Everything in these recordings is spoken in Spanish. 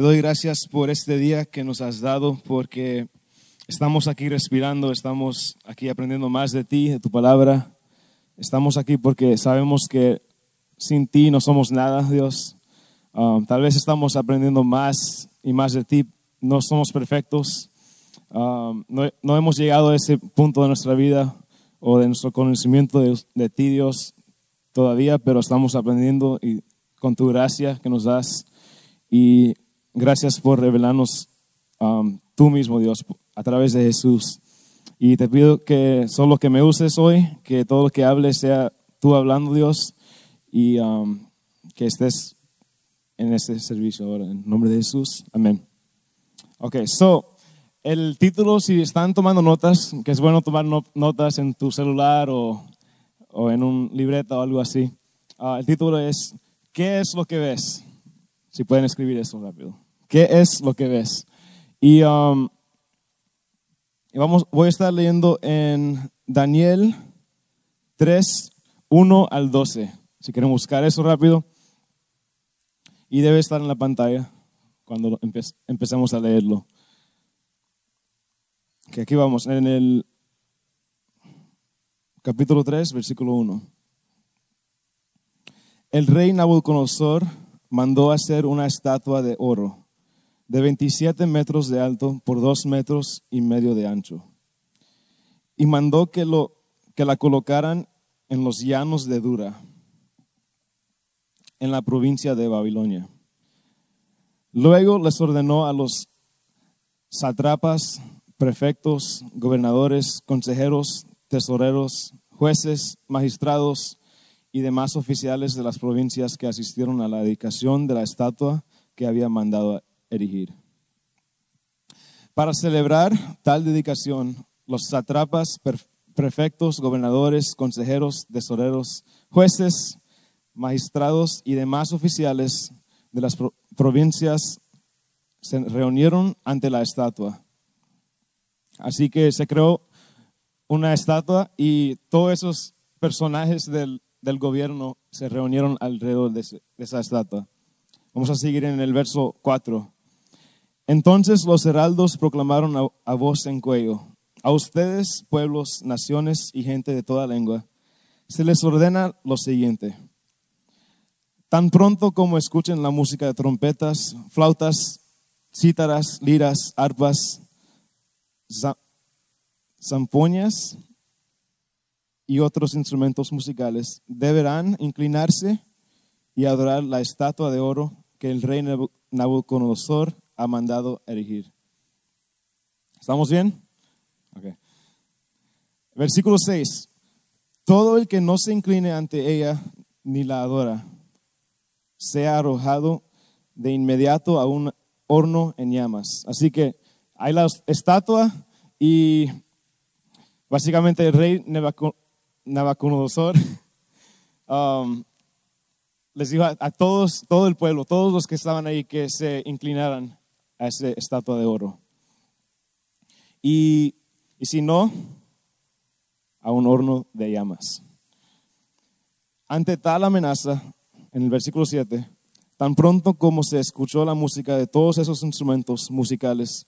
te doy gracias por este día que nos has dado, porque estamos aquí respirando, estamos aquí aprendiendo más de ti, de tu palabra. Estamos aquí porque sabemos que sin ti no somos nada, Dios. Um, tal vez estamos aprendiendo más y más de ti. No somos perfectos. Um, no, no, hemos llegado a ese punto de nuestra vida o de nuestro conocimiento de, de ti, Dios, todavía, pero estamos aprendiendo y con tu gracia que nos das y gracias por revelarnos um, tú mismo, Dios, a través de Jesús. Y te pido que solo que me uses hoy, que todo lo que hable sea tú hablando, Dios, y um, que estés en este servicio ahora. En nombre de Jesús, amén. Ok, so, el título, si están tomando notas, que es bueno tomar no, notas en tu celular o, o, en un libreta o algo así, uh, el título es, ¿qué es lo que ves? Si pueden escribir eso rápido. ¿Qué es lo que ves? Y um, vamos, voy a estar leyendo en Daniel 3, 1 al 12. Si quieren buscar eso rápido. Y debe estar en la pantalla cuando empe empecemos a leerlo. Que aquí vamos, en el capítulo 3, versículo 1. El rey Nabucodonosor mandó hacer una estatua de oro de 27 metros de alto por 2 metros y medio de ancho. Y mandó que, lo, que la colocaran en los llanos de Dura, en la provincia de Babilonia. Luego les ordenó a los satrapas, prefectos, gobernadores, consejeros, tesoreros, jueces, magistrados, y demás oficiales de las provincias que asistieron a la dedicación de la estatua que había mandado erigir. Para celebrar tal dedicación, los satrapas, prefectos, gobernadores, consejeros, tesoreros, jueces, magistrados y demás oficiales de las provincias se reunieron ante la estatua. Así que se creó una estatua y todos esos personajes del, del gobierno se reunieron alrededor de, esa estatua. Vamos a seguir en el verso 4. Entonces los heraldos proclamaron a, a, voz en cuello, a ustedes, pueblos, naciones y gente de toda lengua, se les ordena lo siguiente. Tan pronto como escuchen la música de trompetas, flautas, cítaras, liras, arpas, zampoñas y otros instrumentos musicales, deberán inclinarse y adorar la estatua de oro que el rey Nabucodonosor ha mandado erigir. ¿Estamos bien? Okay. Versículo 6. Todo el que no se incline ante ella ni la adora, sea arrojado de inmediato a un horno en llamas. Así que hay la estatua y básicamente el rey Nabucodonosor um, les dijo a, todos, todo el pueblo, todos los que estaban ahí, que se inclinaran a esa estatua de oro. Y, y si no, a un horno de llamas. Ante tal amenaza, en el versículo 7, tan pronto como se escuchó la música de todos esos instrumentos musicales,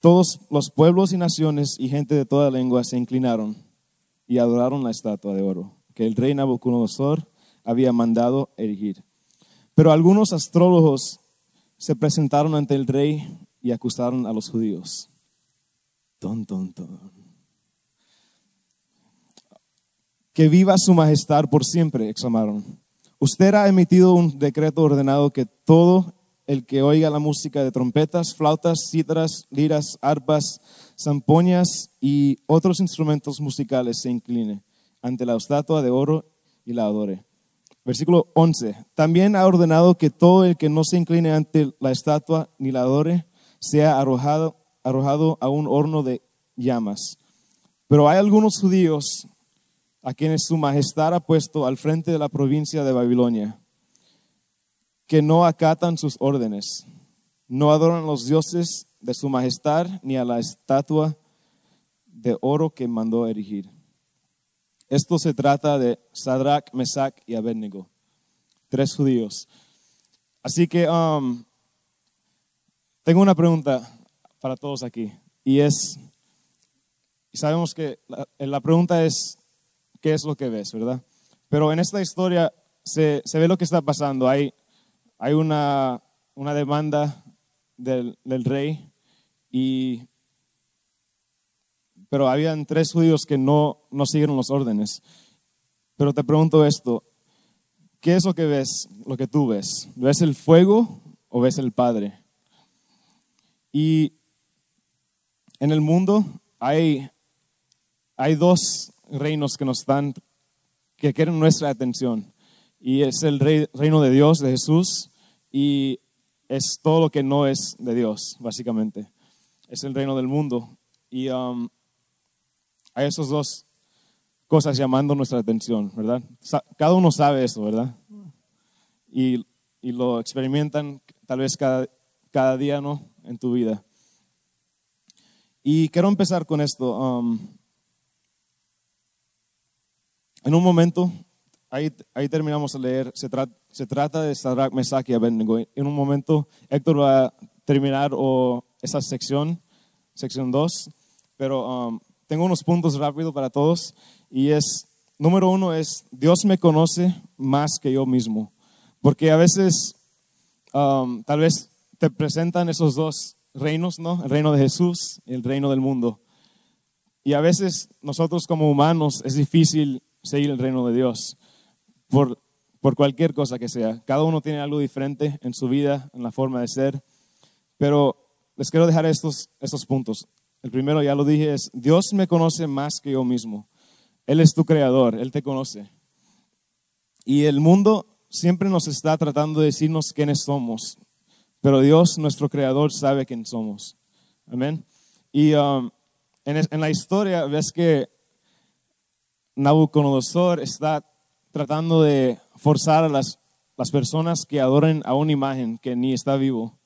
todos los pueblos y naciones y gente de toda lengua se inclinaron y adoraron la estatua de oro que el rey Nabucodonosor había mandado erigir. Pero algunos astrólogos se presentaron ante el rey y acusaron a los judíos. Ton, ton, ton. Que viva su majestad por siempre, exclamaron. Usted ha emitido un decreto ordenado que todo el que oiga la música de trompetas, flautas, cítaras, liras, arpas, zampoñas y otros instrumentos musicales se incline ante la estatua de oro y la adore. Versículo 11. También ha ordenado que todo el que no se incline ante la estatua ni la adore sea arrojado, arrojado a un horno de llamas. Pero hay algunos judíos a quienes su majestad ha puesto al frente de la provincia de Babilonia, que no acatan sus órdenes, no adoran los dioses de su majestad ni a la estatua de oro que mandó erigir. Esto se trata de Sadrach, Mesach y Abednego, tres judíos. Así que um, tengo una pregunta para todos aquí y es, sabemos que la, pregunta es, ¿qué es lo que ves, verdad? Pero en esta historia se, ve lo que está pasando. Hay, hay una, una demanda del, del rey y pero habían tres judíos que no, no siguieron los órdenes. Pero te pregunto esto, ¿qué es lo que ves, lo que tú ves? ¿Ves el fuego o ves el Padre? Y en el mundo hay, hay dos reinos que nos están, que quieren nuestra atención. Y es el reino de Dios, de Jesús, y es todo lo que no es de Dios, básicamente. Es el reino del mundo. Y um, hay esas dos cosas llamando nuestra atención, ¿verdad? Cada uno sabe eso, ¿verdad? Y, lo experimentan tal vez cada, cada, día, ¿no? En tu vida. Y quiero empezar con esto. Um, en un momento, ahí, ahí terminamos de leer, se, se trata de Sadrach, Mesach y Abednego. En un momento, Héctor va a terminar o esa sección, sección 2, pero um, tengo unos puntos rápidos para todos y es, número uno es, Dios me conoce más que yo mismo, porque a veces um, tal vez te presentan esos dos reinos, ¿no? El reino de Jesús y el reino del mundo. Y a veces nosotros como humanos es difícil seguir el reino de Dios por, por cualquier cosa que sea. Cada uno tiene algo diferente en su vida, en la forma de ser. Pero les quiero dejar estos, estos puntos. El primero, ya lo dije, es Dios me conoce más que yo mismo. Él es tu creador, Él te conoce. Y el mundo siempre nos está tratando de decirnos quiénes somos, pero Dios, nuestro creador, sabe quién somos. Amén. Y um, en, la historia ves que Nabucodonosor está tratando de forzar a las, las personas que adoren a una imagen que ni está vivo.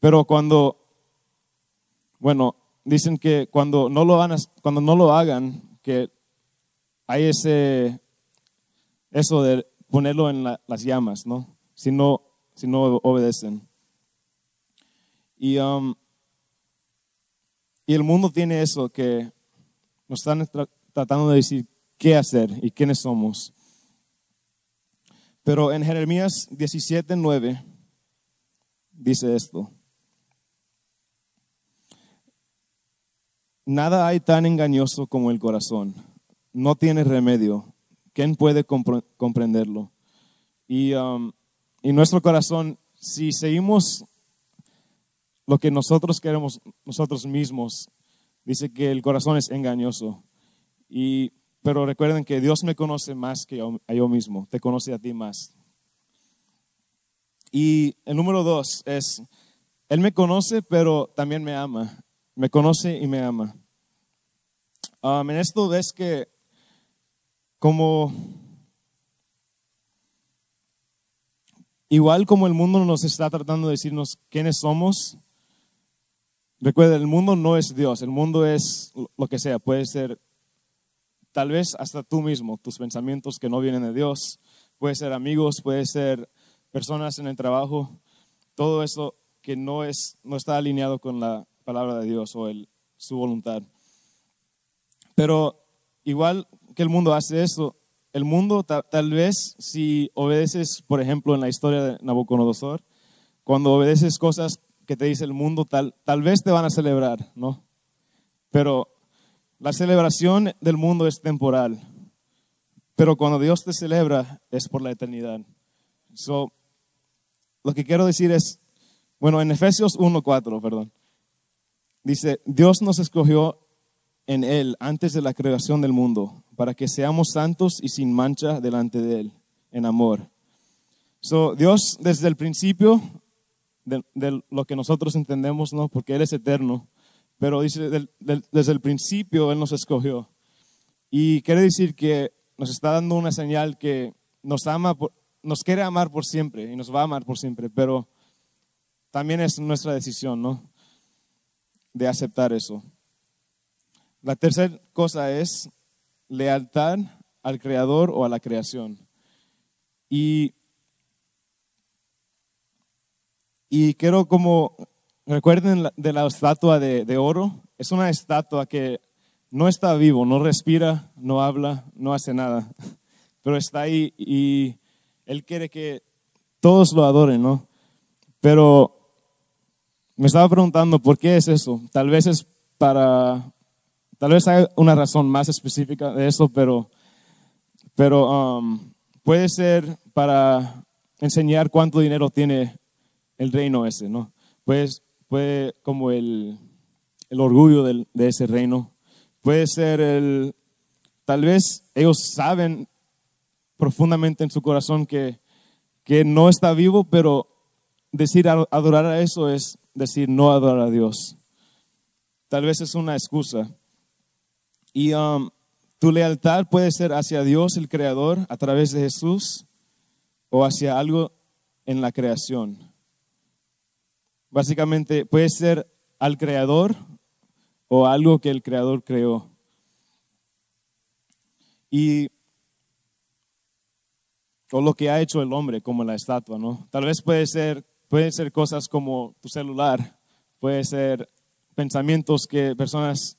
Pero cuando, bueno, dicen que cuando no lo, hagan, que hay ese, eso de ponerlo en las llamas, ¿no? Si no, si no obedecen. Y, um, el mundo tiene eso, que nos están tratando de decir qué hacer y quiénes somos. Pero en Jeremías 17, 9 dice esto. Nada hay tan engañoso como el corazón. No tiene remedio. ¿Quién puede comprenderlo? Y, um, nuestro corazón, si seguimos lo que nosotros queremos nosotros mismos, dice que el corazón es engañoso. Y, pero recuerden que Dios me conoce más que yo, a yo mismo, te conoce a ti más. Y el número dos es, Él me conoce, pero también me ama me conoce y me ama. Um, en esto ves que como igual como el mundo nos está tratando de decirnos quiénes somos, recuerda, el mundo no es Dios, el mundo es lo que sea, puede ser tal vez hasta tú mismo, tus pensamientos que no vienen de Dios, puede ser amigos, puede ser personas en el trabajo, todo eso que no, es, no está alineado con la palabra de Dios o el, su voluntad. Pero igual que el mundo hace eso, el mundo tal vez si obedeces, por ejemplo, en la historia de Nabucodonosor, cuando obedeces cosas que te dice el mundo, tal, tal vez te van a celebrar, ¿no? Pero la celebración del mundo es temporal. Pero cuando Dios te celebra es por la eternidad. So, lo que quiero decir es, bueno, en Efesios 1.4, perdón, Dice, Dios nos escogió en Él antes de la creación del mundo, para que seamos santos y sin mancha delante de Él, en amor. So, Dios desde el principio de, lo que nosotros entendemos, ¿no? Porque Él es eterno. Pero dice, desde el principio Él nos escogió. Y quiere decir que nos está dando una señal que nos ama, nos quiere amar por siempre y nos va a amar por siempre, pero también es nuestra decisión, ¿no? De aceptar eso. La tercera cosa es lealtad al creador o a la creación. Y, y quiero como, recuerden de la estatua de, de oro, es una estatua que no está vivo, no respira, no habla, no hace nada, pero está ahí y él quiere que todos lo adoren, ¿no? Pero me estaba preguntando por qué es eso. Tal vez es para, tal vez hay una razón más específica de eso, pero, pero um, puede ser para enseñar cuánto dinero tiene el reino ese, ¿no? Pues puede como el, el orgullo del- de ese reino. Puede ser el, tal vez ellos saben profundamente en su corazón que, que no está vivo, pero decir adorar a eso es decir no adorar a Dios. Tal vez es una excusa. Y um, tu lealtad puede ser hacia Dios, el Creador, a través de Jesús, o hacia algo en la creación. Básicamente puede ser al Creador o algo que el Creador creó. Y o lo que ha hecho el hombre, como la estatua, ¿no? Tal vez puede ser, pueden ser cosas como tu celular, puede ser pensamientos que personas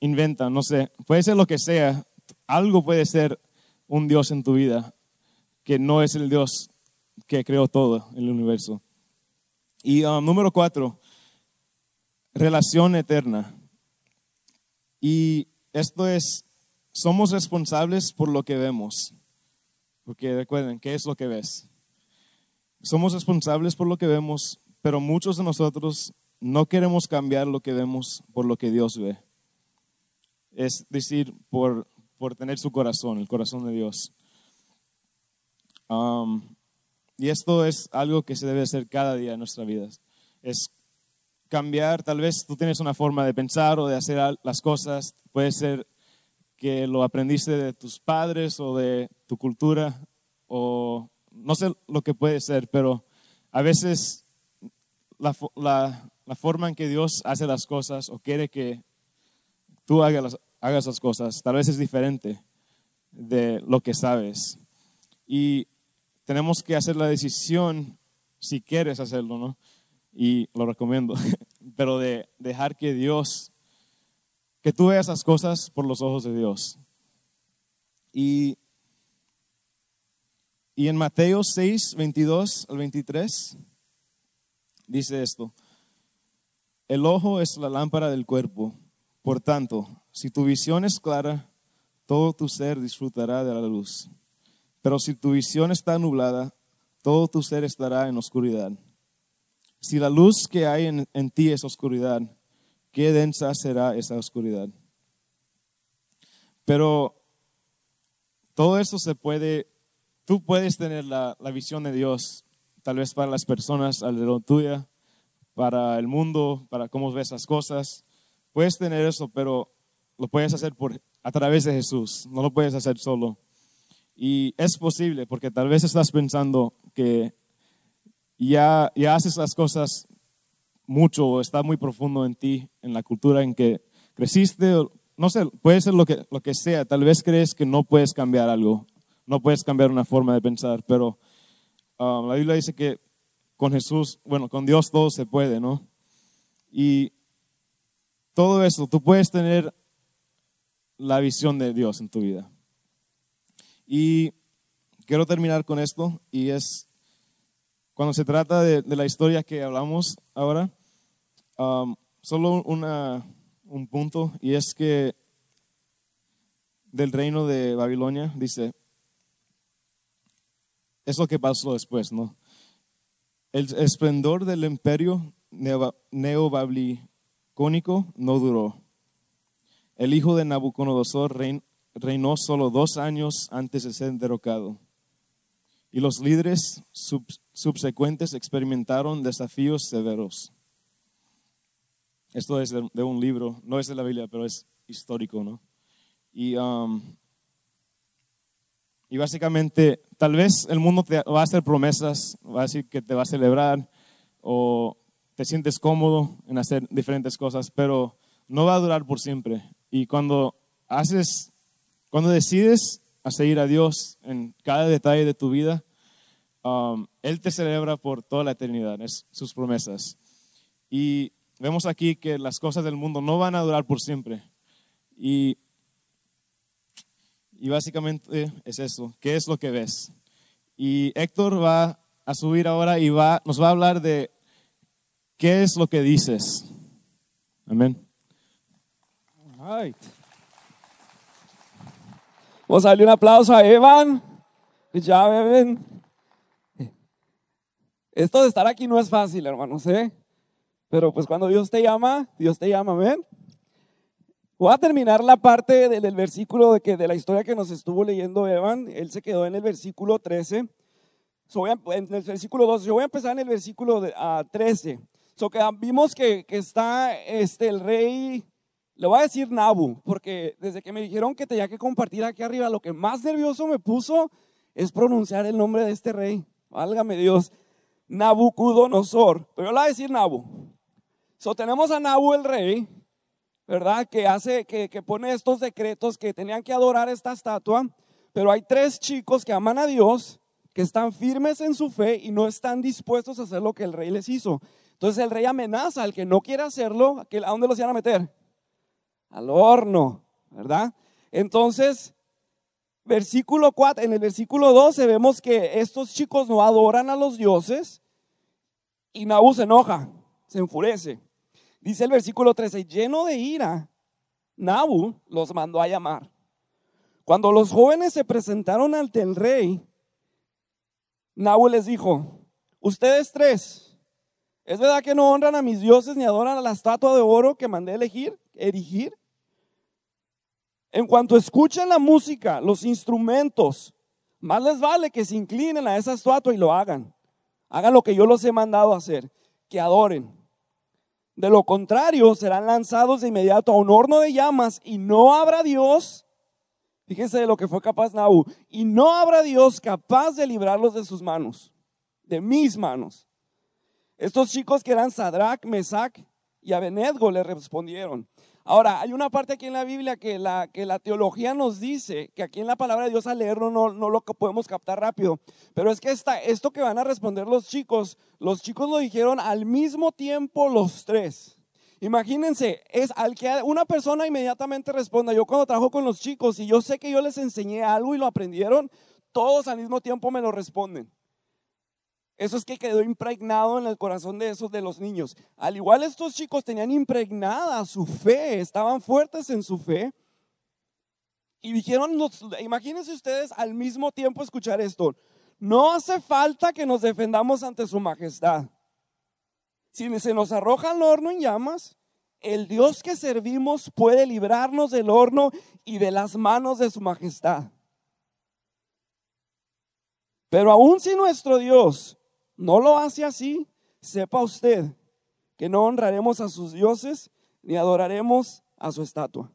inventan, no sé, puede ser lo que sea, algo puede ser un Dios en tu vida que no es el Dios que creó todo el universo. Y um, número cuatro, relación eterna. Y esto es, somos responsables por lo que vemos. Porque recuerden, ¿qué es lo que ves? Somos responsables por lo que vemos, pero muchos de nosotros no queremos cambiar lo que vemos por lo que Dios ve. Es decir, por, por tener su corazón, el corazón de Dios. Y esto es algo que se debe hacer cada día en nuestra vida. Es cambiar, tal vez tú tienes una forma de pensar o de hacer las cosas, puede ser que lo aprendiste de tus padres o de tu cultura o no sé lo que puede ser, pero a veces la- la forma en que Dios hace las cosas o quiere que tú hagas las, hagas las cosas, tal vez es diferente de lo que sabes. Y tenemos que hacer la decisión si quieres hacerlo, ¿no? Y lo recomiendo, pero de dejar que Dios que tú veas las cosas por los ojos de Dios. Y, y en Mateo 6, 22 al 23, dice esto, el ojo es la lámpara del cuerpo, por tanto, si tu visión es clara, todo tu ser disfrutará de la luz. Pero si tu visión está nublada, todo tu ser estará en oscuridad. Si la luz que hay en, en ti es oscuridad, qué densa será esa oscuridad. Pero todo esto se puede, tú puedes tener la, la visión de Dios, tal vez para las personas alrededor tuya, para el mundo, para cómo ves las cosas. Puedes tener eso, pero lo puedes hacer por, a través de Jesús, no lo puedes hacer solo. Y es posible, porque tal vez estás pensando que ya, ya haces las cosas mucho o está muy profundo en ti, en la cultura en que creciste, no sé, puede ser lo que, lo que sea. Tal vez crees que no puedes cambiar algo, no puedes cambiar una forma de pensar, pero um, la Biblia dice que con Jesús, bueno, con Dios todo se puede, ¿no? Y todo eso, tú puedes tener la visión de Dios en tu vida. Y quiero terminar con esto, y es cuando se trata de, la historia que hablamos ahora, um, solo una, un punto, y es que del reino de Babilonia, dice, es lo que pasó después, ¿no? El esplendor del imperio neo- neobabilónico no duró. El hijo de Nabucodonosor rein- reinó solo dos años antes de ser derrocado. y los líderes subsecuentes experimentaron desafíos severos. Esto es de, un libro, no es de la Biblia, pero es histórico, ¿no? Y, um, y básicamente, tal vez el mundo te va a hacer promesas, va a decir que te va a celebrar o te sientes cómodo en hacer diferentes cosas, pero no va a durar por siempre. Y cuando haces, cuando decides a seguir a Dios en cada detalle de tu vida, um, Él te celebra por toda la eternidad, es sus promesas. Y vemos aquí que las cosas del mundo no van a durar por siempre. Y, y básicamente es eso, ¿qué es lo que ves? Y Héctor va a subir ahora y va, nos va a hablar de qué es lo que dices. Amén. All Vamos a darle un aplauso a Evan. Ya, Evan. Esto de estar aquí no es fácil, hermanos, ¿eh? Pero pues cuando Dios te llama, Dios te llama, amén. Voy a terminar la parte del, versículo de, que, de la historia que nos estuvo leyendo Evan. Él se quedó en el versículo 13. en el versículo 12. Yo voy a empezar en el versículo 13. So que vimos que, que, está este, el rey, le voy a decir Nabu, porque desde que me dijeron que tenía que compartir aquí arriba, lo que más nervioso me puso es pronunciar el nombre de este rey. Válgame Dios. Nabucodonosor. Pero yo le voy a decir Nabu. So, tenemos a Nabu el rey, ¿verdad? Que hace, que, que pone estos decretos que tenían que adorar esta estatua, pero hay tres chicos que aman a Dios, que están firmes en su fe y no están dispuestos a hacer lo que el rey les hizo. Entonces el rey amenaza al que no quiere hacerlo, ¿a dónde los iban a meter? Al horno, ¿verdad? Entonces, versículo 4, en el versículo 12 vemos que estos chicos no adoran a los dioses y Nabu se enoja, se enfurece. Dice el versículo 13, lleno de ira, Nabu los mandó a llamar. Cuando los jóvenes se presentaron ante el rey, Nabu les dijo, ustedes tres, ¿es verdad que no honran a mis dioses ni adoran a la estatua de oro que mandé elegir, erigir? En cuanto escuchen la música, los instrumentos, más les vale que se inclinen a esa estatua y lo hagan. Hagan lo que yo los he mandado a hacer, que adoren. De lo contrario, serán lanzados de inmediato a un horno de llamas y no habrá Dios, fíjense de lo que fue capaz Naú, y no habrá Dios capaz de librarlos de sus manos, de mis manos. Estos chicos que eran Sadrach, Mesach y Abednego le respondieron, Ahora, hay una parte aquí en la Biblia que la, que la teología nos dice, que aquí en la palabra de Dios al leerlo no, no lo podemos captar rápido, pero es que esta, esto que van a responder los chicos, los chicos lo dijeron al mismo tiempo los tres. Imagínense, es al que una persona inmediatamente responda, yo cuando trabajo con los chicos y yo sé que yo les enseñé algo y lo aprendieron, todos al mismo tiempo me lo responden. Eso es que quedó impregnado en el corazón de esos de los niños. Al igual estos chicos tenían impregnada su fe, estaban fuertes en su fe. Y dijeron, imagínense ustedes al mismo tiempo escuchar esto, no hace falta que nos defendamos ante su majestad. Si se nos arroja al horno en llamas, el Dios que servimos puede librarnos del horno y de las manos de su majestad. Pero aún si nuestro Dios no lo hace así, sepa usted que no honraremos a sus dioses ni adoraremos a su estatua.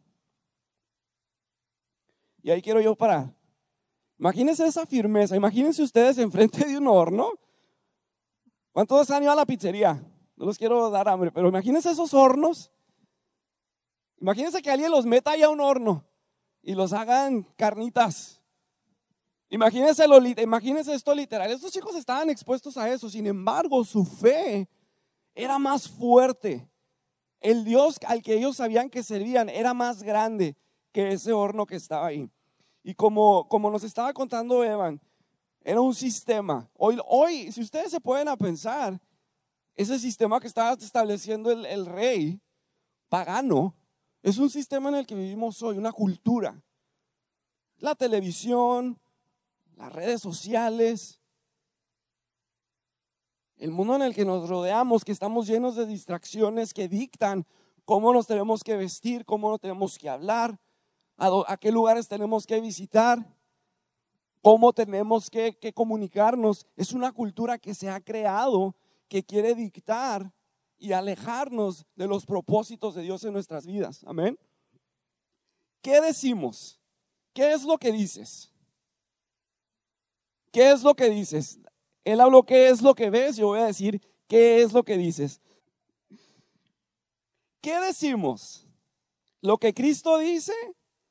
Y ahí quiero yo parar. Imagínense esa firmeza, imagínense ustedes enfrente de un horno. ¿Cuántos han ido a la pizzería? No los quiero dar hambre, pero imagínense esos hornos. Imagínense que alguien los meta ahí a un horno y los hagan carnitas Imagínense, lo, imagínense esto literal. Estos chicos estaban expuestos a eso. Sin embargo, su fe era más fuerte. El Dios al que ellos sabían que servían era más grande que ese horno que estaba ahí. Y como, como nos estaba contando Evan, era un sistema. Hoy, hoy, si ustedes se pueden a pensar, ese sistema que estaba estableciendo el, el rey pagano, es un sistema en el que vivimos hoy, una cultura. La televisión, las redes sociales, el mundo en el que nos rodeamos, que estamos llenos de distracciones que dictan cómo nos tenemos que vestir, cómo nos tenemos que hablar, a, qué lugares tenemos que visitar. cómo tenemos que comunicarnos. Es una cultura que se ha creado, que quiere dictar y alejarnos de los propósitos de Dios en nuestras vidas. Amén. ¿Qué decimos? ¿Qué es lo que dices? ¿Qué es lo que dices? Él habló qué es lo que ves, yo voy a decir qué es lo que dices. ¿Qué decimos? ¿Lo que Cristo dice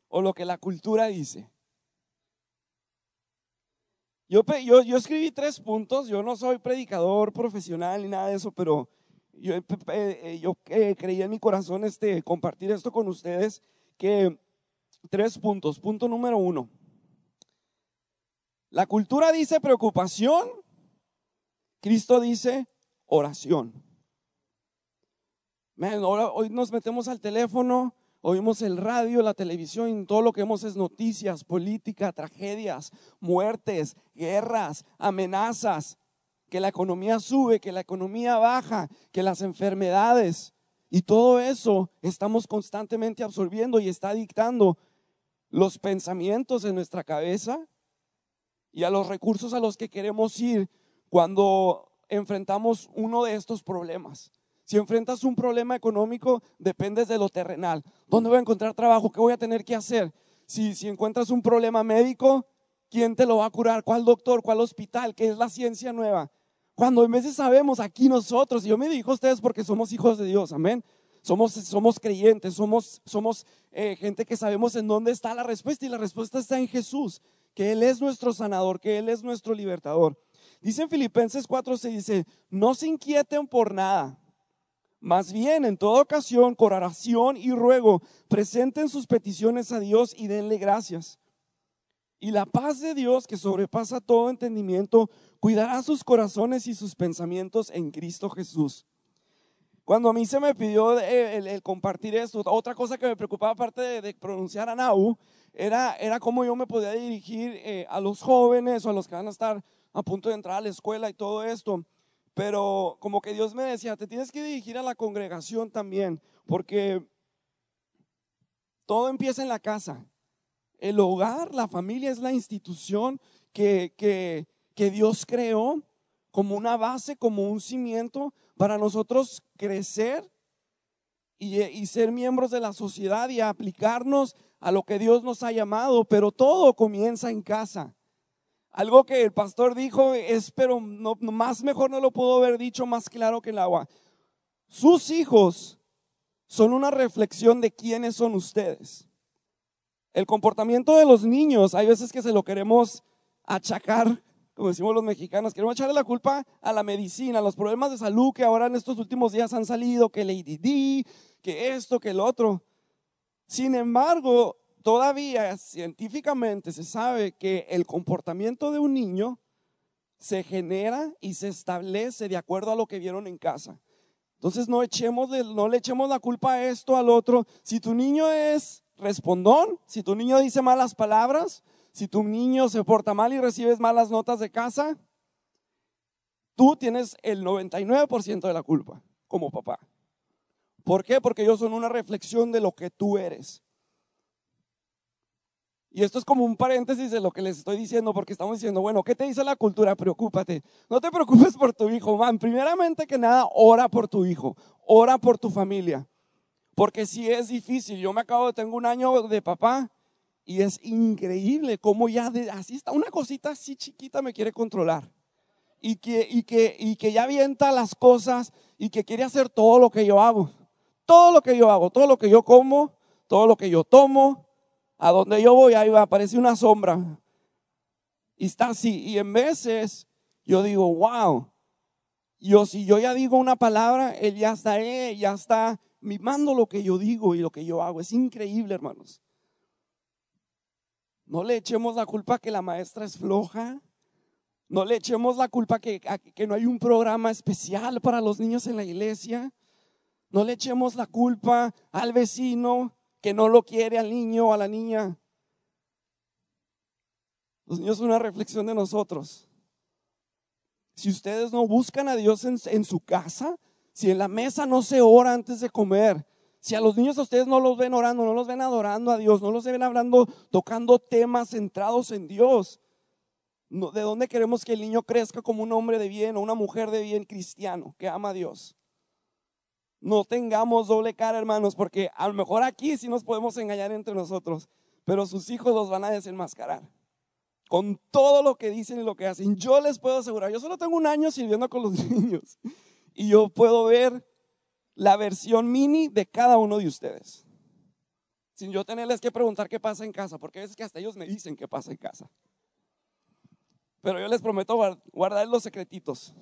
o lo que la cultura dice? Yo, yo, escribí tres puntos, yo no soy predicador profesional ni nada de eso, pero yo, eh, yo eh, creí en mi corazón este, compartir esto con ustedes, que tres puntos. Punto número uno. La cultura dice preocupación, Cristo dice oración. hoy nos metemos al teléfono, oímos el radio, la televisión, todo lo que vemos es noticias, política, tragedias, muertes, guerras, amenazas, que la economía sube, que la economía baja, que las enfermedades. Y todo eso estamos constantemente absorbiendo y está dictando los pensamientos en nuestra cabeza y a los recursos a los que queremos ir cuando enfrentamos uno de estos problemas. Si enfrentas un problema económico, dependes de lo terrenal. ¿Dónde voy a encontrar trabajo? ¿Qué voy a tener que hacer? Si, si encuentras un problema médico, ¿quién te lo va a curar? ¿Cuál doctor? ¿Cuál hospital? ¿Qué es la ciencia nueva? Cuando en veces sabemos aquí nosotros, y yo me digo a ustedes porque somos hijos de Dios, amén. Somos, somos creyentes, somos, somos eh, gente que sabemos en dónde está la respuesta y la respuesta está en Jesús, que Él es nuestro sanador, que Él es nuestro libertador. Dice en Filipenses 4, se dice, no se inquieten por nada más bien, en toda ocasión, con oración y ruego, presenten sus peticiones a Dios y denle gracias. Y la paz de Dios, que sobrepasa todo entendimiento, cuidará sus corazones y sus pensamientos en Cristo Jesús. Cuando a mí se me pidió el, compartir esto, otra cosa que me preocupaba aparte de, pronunciar a Nahu, era, era cómo yo me podía dirigir eh, a los jóvenes o a los que van a estar a punto de entrar a la escuela y todo esto. Pero como que Dios me decía, te tienes que dirigir a la congregación también, porque todo empieza en la casa. El hogar, la familia es la institución que, que, que Dios creó como una base, como un cimiento para nosotros crecer y, ser miembros de la sociedad y aplicarnos a lo que Dios nos ha llamado, pero todo comienza en casa. Algo que el pastor dijo es, pero no, más mejor no lo puedo haber dicho más claro que el agua. Sus hijos son una reflexión de quiénes son ustedes. El comportamiento de los niños, hay veces que se lo queremos achacar, como decimos los mexicanos, queremos echarle la culpa a la medicina, a los problemas de salud que ahora en estos últimos días han salido, que el ADD, que esto, que el otro. Sin embargo, todavía científicamente se sabe que el comportamiento de un niño se genera y se establece de acuerdo a lo que vieron en casa. Entonces no, echemos no le echemos la culpa a esto, al otro. Si tu niño es respondón, si tu niño dice malas palabras, si tu niño se porta mal y recibes malas notas de casa, tú tienes el 99% de la culpa como papá. ¿Por qué? Porque ellos son una reflexión de lo que tú eres. Y esto es como un paréntesis de lo que les estoy diciendo, porque estamos diciendo, bueno, ¿qué te dice la cultura? Preocúpate. No te preocupes por tu hijo, man. Primeramente que nada, ora por tu hijo, ora por tu familia. Porque si es difícil, yo me acabo de, tengo un año de papá y es increíble cómo ya de, así está, una cosita así chiquita me quiere controlar. Y que, y, que, y que ya avienta las cosas y que quiere hacer todo lo que yo hago. Todo lo que yo hago, todo lo que yo como, todo lo que yo tomo, a donde yo voy, ahí aparece una sombra. Y está así. Y en veces yo digo, wow. Yo, si yo ya digo una palabra, él ya está, eh, ya está mimando lo que yo digo y lo que yo hago. Es increíble, hermanos. No le echemos la culpa que la maestra es floja. No le echemos la culpa que, que no hay un programa especial para los niños en la iglesia. No le echemos la culpa al vecino que no lo quiere al niño o a la niña. Los niños son una reflexión de nosotros. Si ustedes no buscan a Dios en, su casa, si en la mesa no se ora antes de comer, si a los niños a ustedes no los ven orando, no los ven adorando a Dios, no los ven hablando, tocando temas centrados en Dios, ¿De dónde queremos que el niño crezca como un hombre de bien o una mujer de bien cristiano que ama a Dios? No tengamos doble cara, hermanos, porque a lo mejor aquí sí nos podemos engañar entre nosotros, pero sus hijos los van a desenmascarar con todo lo que dicen y lo que hacen. Yo les puedo asegurar, yo solo tengo un año sirviendo con los niños y yo puedo ver la versión mini de cada uno de ustedes. Sin yo tenerles que preguntar qué pasa en casa, porque a veces que hasta ellos me dicen qué pasa en casa. Pero yo les prometo guardar los secretitos.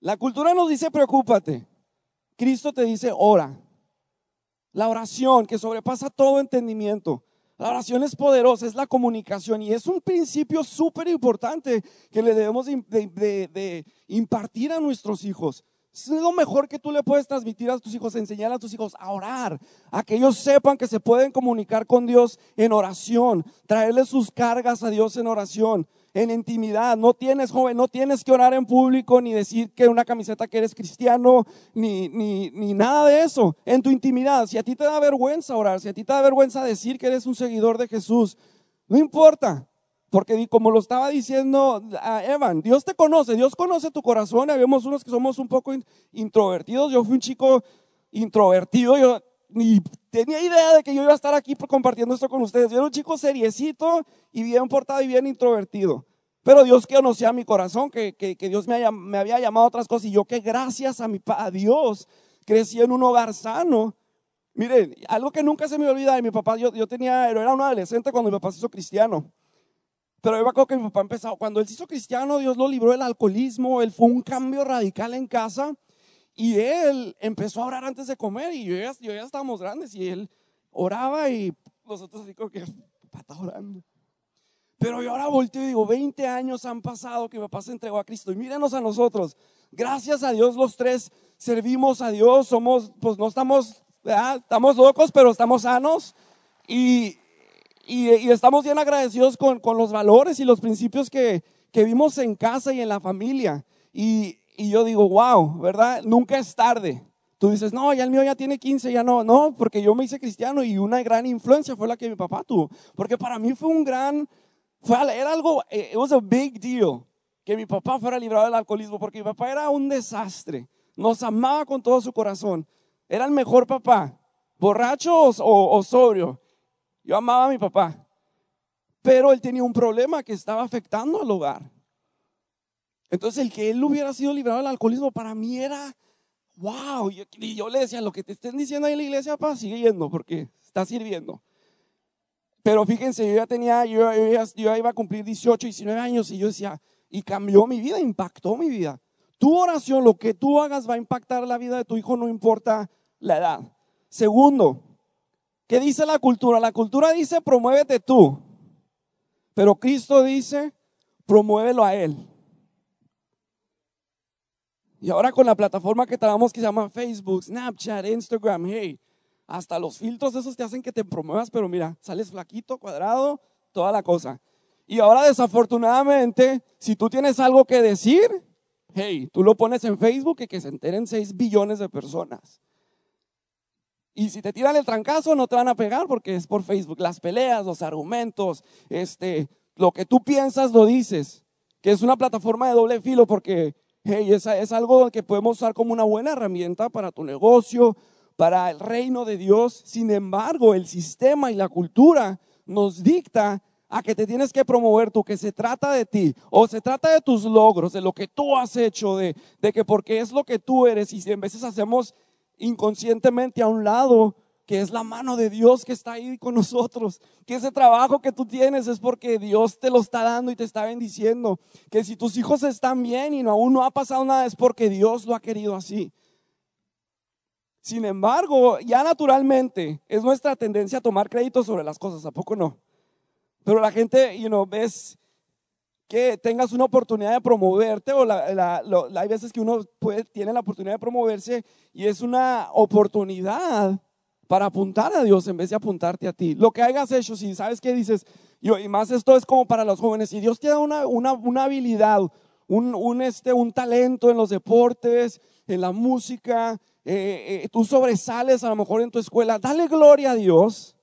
La cultura nos dice preocúpate. Cristo te dice ora. La oración que sobrepasa todo entendimiento. La oración es poderosa, es la comunicación y es un principio súper importante que le debemos de, impartir a nuestros hijos. Es lo mejor que tú le puedes transmitir a tus hijos, enseñar a tus hijos a orar, a que ellos sepan que se pueden comunicar con Dios en oración, traerles sus cargas a Dios en oración en intimidad. No tienes, joven, no tienes que orar en público ni decir que una camiseta que eres cristiano, ni, ni, ni nada de eso. En tu intimidad, si a ti te da vergüenza orar, si a ti te da vergüenza decir que eres un seguidor de Jesús, no importa. Porque como lo estaba diciendo a Evan, Dios te conoce, Dios conoce tu corazón. Habemos unos que somos un poco introvertidos. Yo fui un chico introvertido, yo ni tenía idea de que yo iba a estar aquí compartiendo esto con ustedes. Yo era un chico seriecito y bien portado y bien introvertido. Pero Dios conocía mi corazón, que, que, Dios me, me, había llamado a otras cosas y yo que gracias a, mi, a Dios crecí en un hogar sano. Miren, algo que nunca se me olvida de mi papá, yo, yo tenía, era un adolescente cuando mi papá se hizo cristiano. Pero yo me acuerdo que mi papá empezó, cuando él se hizo cristiano, Dios lo libró del alcoholismo, él fue un cambio radical en casa. Y él empezó a orar antes de comer y yo ya, yo ya estábamos grandes y él oraba y nosotros así como que, papá está orando. Pero yo ahora volteo y digo, 20 años han pasado que mi papá se entregó a Cristo. Y mírenos a nosotros. Gracias a Dios los tres servimos a Dios. Somos, pues no estamos, estamos locos, pero estamos sanos. Y, y, y estamos bien agradecidos con, con, los valores y los principios que, que vimos en casa y en la familia. Y, y yo digo, wow, ¿verdad? Nunca es tarde. Tú dices, no, ya el mío ya tiene 15, ya no. No, porque yo me hice cristiano y una gran influencia fue la que mi papá tuvo. Porque para mí fue un gran, fue, era algo, eh, it was a big deal que mi papá fuera librado del alcoholismo, porque mi papá era un desastre. Nos amaba con todo su corazón. Era el mejor papá, borracho o, o sobrio. Yo amaba a mi papá. Pero él tenía un problema que estaba afectando al hogar. Entonces el que él hubiera sido librado del alcoholismo para mí era, wow. Y yo, le decía, lo que te estén diciendo ahí en la iglesia, papá, sigue yendo porque está sirviendo. Pero fíjense, yo ya tenía, yo, yo, iba a cumplir 18, 19 años y yo decía, y cambió mi vida, impactó mi vida. Tu oración, lo que tú hagas va a impactar la vida de tu hijo, no importa la edad. Segundo, ¿qué dice la cultura? La cultura dice, promuévete tú. Pero Cristo dice, promuévelo a Él. Y ahora con la plataforma que tenemos que se llama Facebook, Snapchat, Instagram, hey, hasta los filtros esos te hacen que te promuevas, pero mira, sales flaquito, cuadrado, toda la cosa. Y ahora desafortunadamente, si tú tienes algo que decir, hey, tú lo pones en Facebook y que se enteren 6 billones de personas. Y si te tiran el trancazo, no te van a pegar porque es por Facebook. Las peleas, los argumentos, este, lo que tú piensas lo dices. Que es una plataforma de doble filo porque Hey, es, es algo que podemos usar como una buena herramienta para tu negocio, para el reino de Dios. Sin embargo, el sistema y la cultura nos dicta a que te tienes que promover tú, que se trata de ti, o se trata de tus logros, de lo que tú has hecho, de, de que porque es lo que tú eres, y si en veces hacemos inconscientemente a un lado que es la mano de Dios que está ahí con nosotros, que ese trabajo que tú tienes es porque Dios te lo está dando y te está bendiciendo, que si tus hijos están bien y no, aún no ha pasado nada es porque Dios lo ha querido así. Sin embargo, ya naturalmente es nuestra tendencia a tomar crédito sobre las cosas, ¿a poco no? Pero la gente, you know, ves que tengas una oportunidad de promoverte o la, hay veces que uno puede, tiene la oportunidad de promoverse y es una oportunidad para apuntar a Dios en vez de apuntarte a ti. Lo que hayas hecho, si sabes que dices, y más esto es como para los jóvenes, si Dios te da una, una, una habilidad, un, un, este, un talento en los deportes, en la música, eh, eh, tú sobresales a lo mejor en tu escuela, dale gloria a Dios.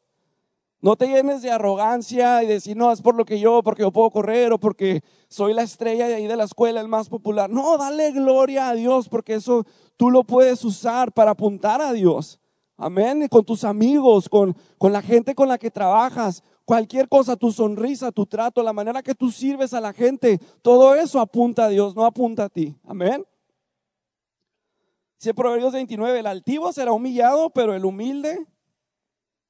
No te llenes de arrogancia y decir, no, es por lo que yo, porque yo puedo correr o porque soy la estrella de ahí de la escuela, el más popular. No, dale gloria a Dios porque eso tú lo puedes usar para apuntar a Dios. Amén. con tus amigos, con, con la gente con la que trabajas, cualquier cosa, tu sonrisa, tu trato, la manera que tú sirves a la gente, todo eso apunta a Dios, no apunta a ti. Amén. Dice Proverbios 29, el altivo será humillado, pero el humilde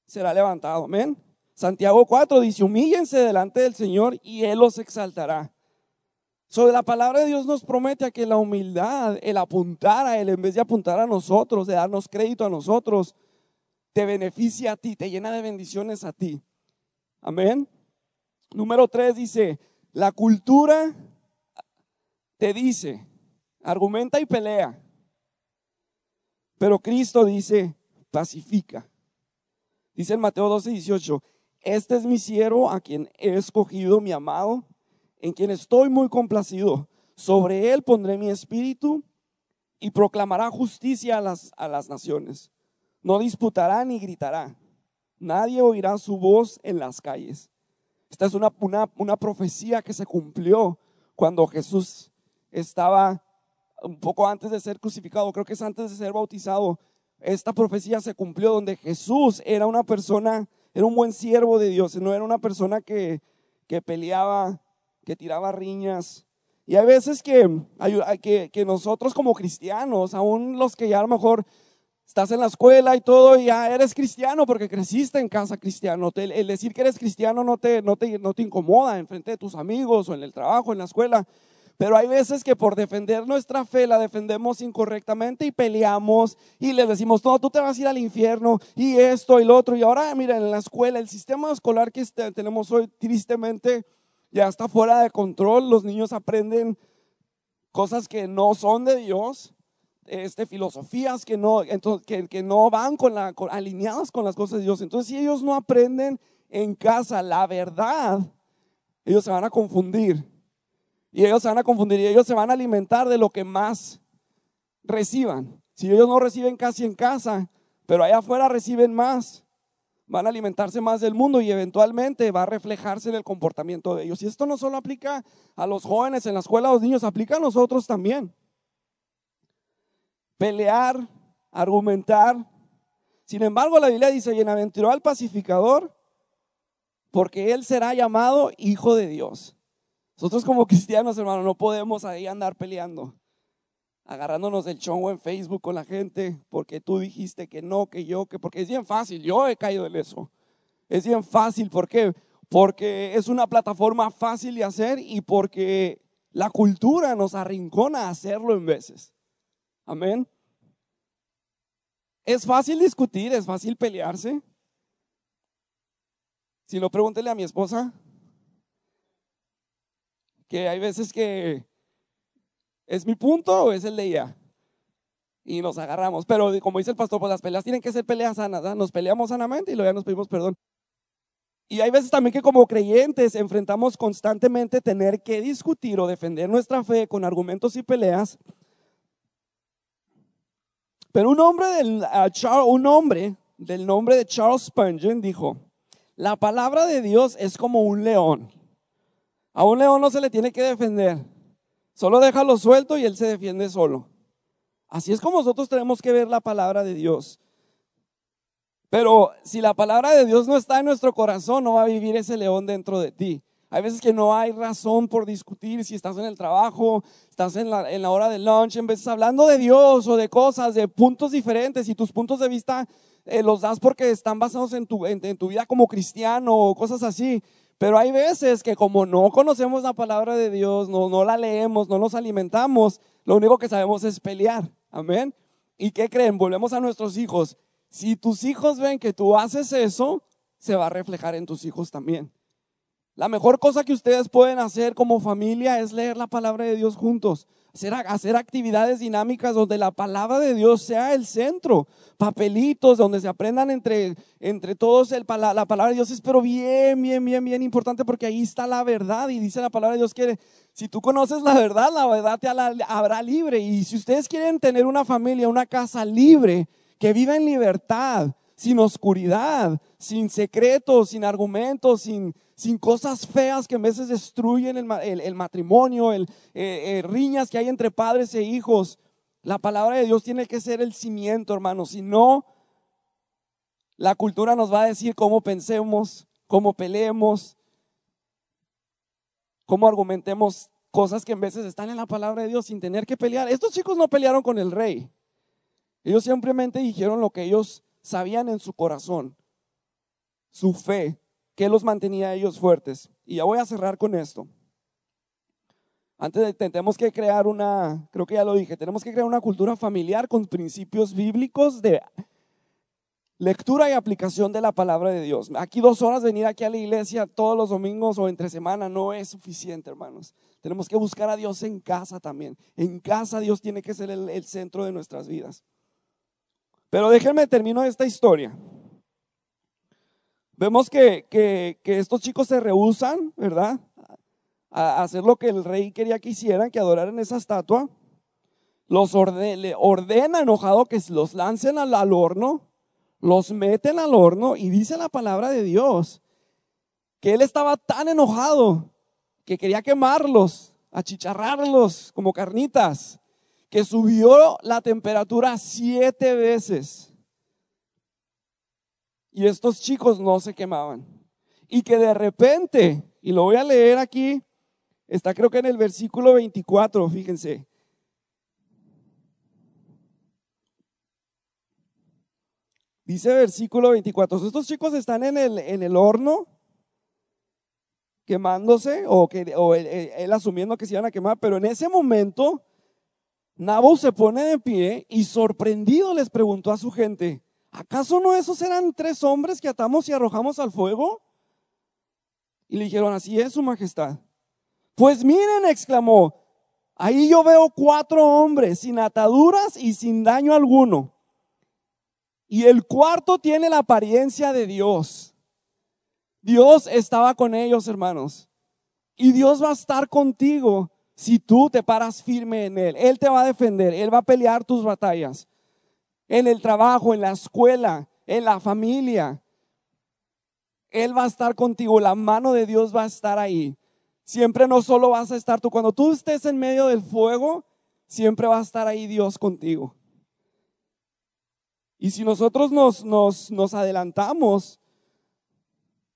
será levantado. Amén. Santiago 4 dice, humíllense delante del Señor y Él los exaltará. Sobre la palabra de Dios nos promete a que la humildad, el apuntar a Él en vez de apuntar a nosotros, de darnos crédito a nosotros, te beneficia a ti, te llena de bendiciones a ti. Amén. Número 3 dice, la cultura te dice, argumenta y pelea. Pero Cristo dice, pacifica. Dice en Mateo 12, 18, este es mi siervo a quien he escogido, mi amado, en quien estoy muy complacido. Sobre él pondré mi espíritu y proclamará justicia a las, a las naciones. No disputará ni gritará. Nadie oirá su voz en las calles. Esta es una, una, una profecía que se cumplió cuando Jesús estaba un poco antes de ser crucificado, creo que es antes de ser bautizado, esta profecía se cumplió donde Jesús era una persona, era un buen siervo de Dios, no era una persona que, que peleaba, que tiraba riñas. Y hay veces que, que, nosotros como cristianos, aún los que ya a lo mejor estás en la escuela y todo, y ya eres cristiano porque creciste en casa cristiano. El decir que eres cristiano no te, no te, no te incomoda en frente de tus amigos o en el trabajo, en la escuela. Pero hay veces que por defender nuestra fe la defendemos incorrectamente y peleamos y le decimos, no, tú te vas a ir al infierno y esto y lo otro. Y ahora, mira, en la escuela, el sistema escolar que este, tenemos hoy, tristemente, ya está fuera de control. Los niños aprenden cosas que no son de Dios, este, filosofías que no, que, no van con la, alineadas con las cosas de Dios. Entonces, si ellos no aprenden en casa la verdad, ellos se van a confundir y ellos se van a confundir y ellos se van a alimentar de lo que más reciban. Si ellos no reciben casi en casa, pero allá afuera reciben más, van a alimentarse más del mundo y eventualmente va a reflejarse en el comportamiento de ellos. Y esto no solo aplica a los jóvenes en la escuela, a los niños, aplica a nosotros también. Pelear, argumentar. Sin embargo, la Biblia dice, bienaventurado al pacificador, porque él será llamado hijo de Dios. Nosotros como cristianos, hermano, no podemos ahí andar peleando, agarrándonos del chongo en Facebook con la gente, porque tú dijiste que no, que yo, que porque es bien fácil, yo he caído en eso. Es bien fácil, ¿por qué? Porque es una plataforma fácil de hacer y porque la cultura nos arrincona a hacerlo en veces. Amén. Es fácil discutir, es fácil pelearse. Si no, pregúntele a mi esposa, que hay veces que es mi punto o es el de ella. Y nos agarramos. Pero como dice el pastor, pues las peleas tienen que ser peleas sanas. Nos peleamos sanamente y luego ya nos pedimos perdón. Y hay veces también que como creyentes enfrentamos constantemente tener que discutir o defender nuestra fe con argumentos y peleas. Pero un hombre del, un hombre del nombre de Charles Spurgeon dijo, la palabra de Dios es como un león a un león no se le tiene que defender. Solo déjalo suelto y él se defiende solo. Así es como nosotros tenemos que ver la palabra de Dios. Pero si la palabra de Dios no está en nuestro corazón, no va a vivir ese león dentro de ti. Hay veces que no hay razón por discutir si estás en el trabajo, estás en la, en hora del lunch, en veces hablando de Dios o de cosas, de puntos diferentes y tus puntos de vista eh, los das porque están basados en tu, en tu vida como cristiano o cosas así. Pero hay veces que como no conocemos la palabra de Dios, no, la leemos, no nos alimentamos, lo único que sabemos es pelear. Amén. ¿Y qué creen? Volvemos a nuestros hijos. Si tus hijos ven que tú haces eso, se va a reflejar en tus hijos también. La mejor cosa que ustedes pueden hacer como familia es leer la palabra de Dios juntos hacer, actividades dinámicas donde la palabra de Dios sea el centro, papelitos donde se aprendan entre, entre todos el, la palabra de Dios es pero bien, bien, bien, bien importante porque ahí está la verdad y dice la palabra de Dios que si tú conoces la verdad, la verdad te habrá libre. Y si ustedes quieren tener una familia, una casa libre, que viva en libertad, sin oscuridad, sin secretos, sin argumentos, sin, sin cosas feas que a veces destruyen el, matrimonio, el, eh, eh, riñas que hay entre padres e hijos. La palabra de Dios tiene que ser el cimiento, hermanos. Si no, la cultura nos va a decir cómo pensemos, cómo peleemos, cómo argumentemos cosas que en veces están en la palabra de Dios sin tener que pelear. Estos chicos no pelearon con el rey. Ellos simplemente dijeron lo que ellos sabían en su corazón, su fe, que los mantenía a ellos fuertes. Y ya voy a cerrar con esto. Antes de, tenemos que crear una, creo que ya lo dije, tenemos que crear una cultura familiar con principios bíblicos de lectura y aplicación de la palabra de Dios. Aquí dos horas venir aquí a la iglesia todos los domingos o entre semana no es suficiente, hermanos. Tenemos que buscar a Dios en casa también. En casa Dios tiene que ser el, centro de nuestras vidas. Pero déjenme termino esta historia. Vemos que, que, estos chicos se rehusan, ¿verdad? A hacer lo que el rey quería que hicieran, que adoraran esa estatua. Los ordena enojado que los lancen al horno los meten al horno y dice la palabra de Dios que él estaba tan enojado que quería quemarlos, achicharrarlos como carnitas, que subió la temperatura siete veces. Y estos chicos no se quemaban. Y que de repente, y lo voy a leer aquí, está creo que en el versículo 24, fíjense, Dice versículo 24, estos chicos están en el, en el horno quemándose o, que, él, asumiendo que se iban a quemar, pero en ese momento Nabo se pone de pie y sorprendido les preguntó a su gente, ¿acaso no esos eran tres hombres que atamos y arrojamos al fuego? Y le dijeron, así es, su majestad. Pues miren, exclamó, ahí yo veo cuatro hombres sin ataduras y sin daño alguno. Y el cuarto tiene la apariencia de Dios. Dios estaba con ellos, hermanos. Y Dios va a estar contigo si tú te paras firme en Él. Él te va a defender, Él va a pelear tus batallas. En el trabajo, en la escuela, en la familia. Él va a estar contigo, la mano de Dios va a estar ahí. Siempre no solo vas a estar tú, cuando tú estés en medio del fuego, siempre va a estar ahí Dios contigo. Y si nosotros nos, nos, adelantamos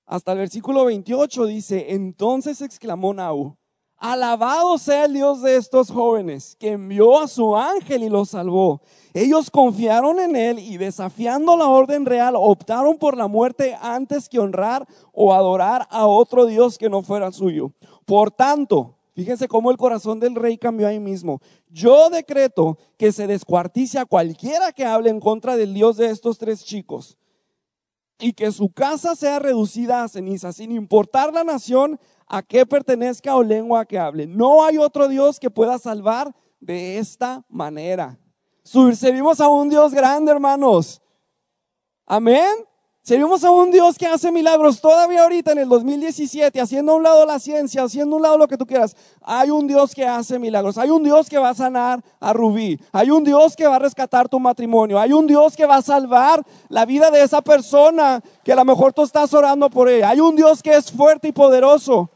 hasta el versículo 28 dice, entonces exclamó Naú, alabado sea el Dios de estos jóvenes, que envió a su ángel y los salvó. Ellos confiaron en él y desafiando la orden real, optaron por la muerte antes que honrar o adorar a otro Dios que no fuera suyo. Por tanto, Fíjense cómo el corazón del rey cambió ahí mismo. Yo decreto que se descuartice a cualquiera que hable en contra del Dios de estos tres chicos y que su casa sea reducida a ceniza, sin importar la nación a qué pertenezca o lengua que hable. No hay otro Dios que pueda salvar de esta manera. Servimos a un Dios grande, hermanos. Amén. Servimos a un Dios que hace milagros todavía ahorita en el 2017, haciendo a un lado la ciencia, haciendo a un lado lo que tú quieras. Hay un Dios que hace milagros. Hay un Dios que va a sanar a Rubí. Hay un Dios que va a rescatar tu matrimonio. Hay un Dios que va a salvar la vida de esa persona que a lo mejor tú estás orando por ella. Hay un Dios que es fuerte y poderoso.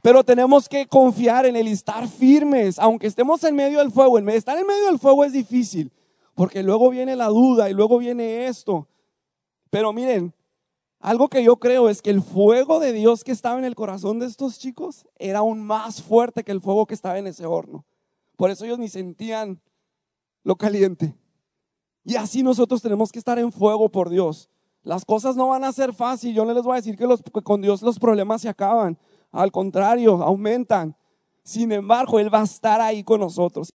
Pero tenemos que confiar en Él y estar firmes, aunque estemos en medio del fuego. Estar en medio del fuego es difícil, porque luego viene la duda y luego viene esto. Pero miren, algo que yo creo es que el fuego de Dios que estaba en el corazón de estos chicos era aún más fuerte que el fuego que estaba en ese horno. Por eso ellos ni sentían lo caliente. Y así nosotros tenemos que estar en fuego por Dios. Las cosas no van a ser fáciles. Yo no les voy a decir que, que con Dios los problemas se acaban. Al contrario, aumentan. Sin embargo, Él va a estar ahí con nosotros.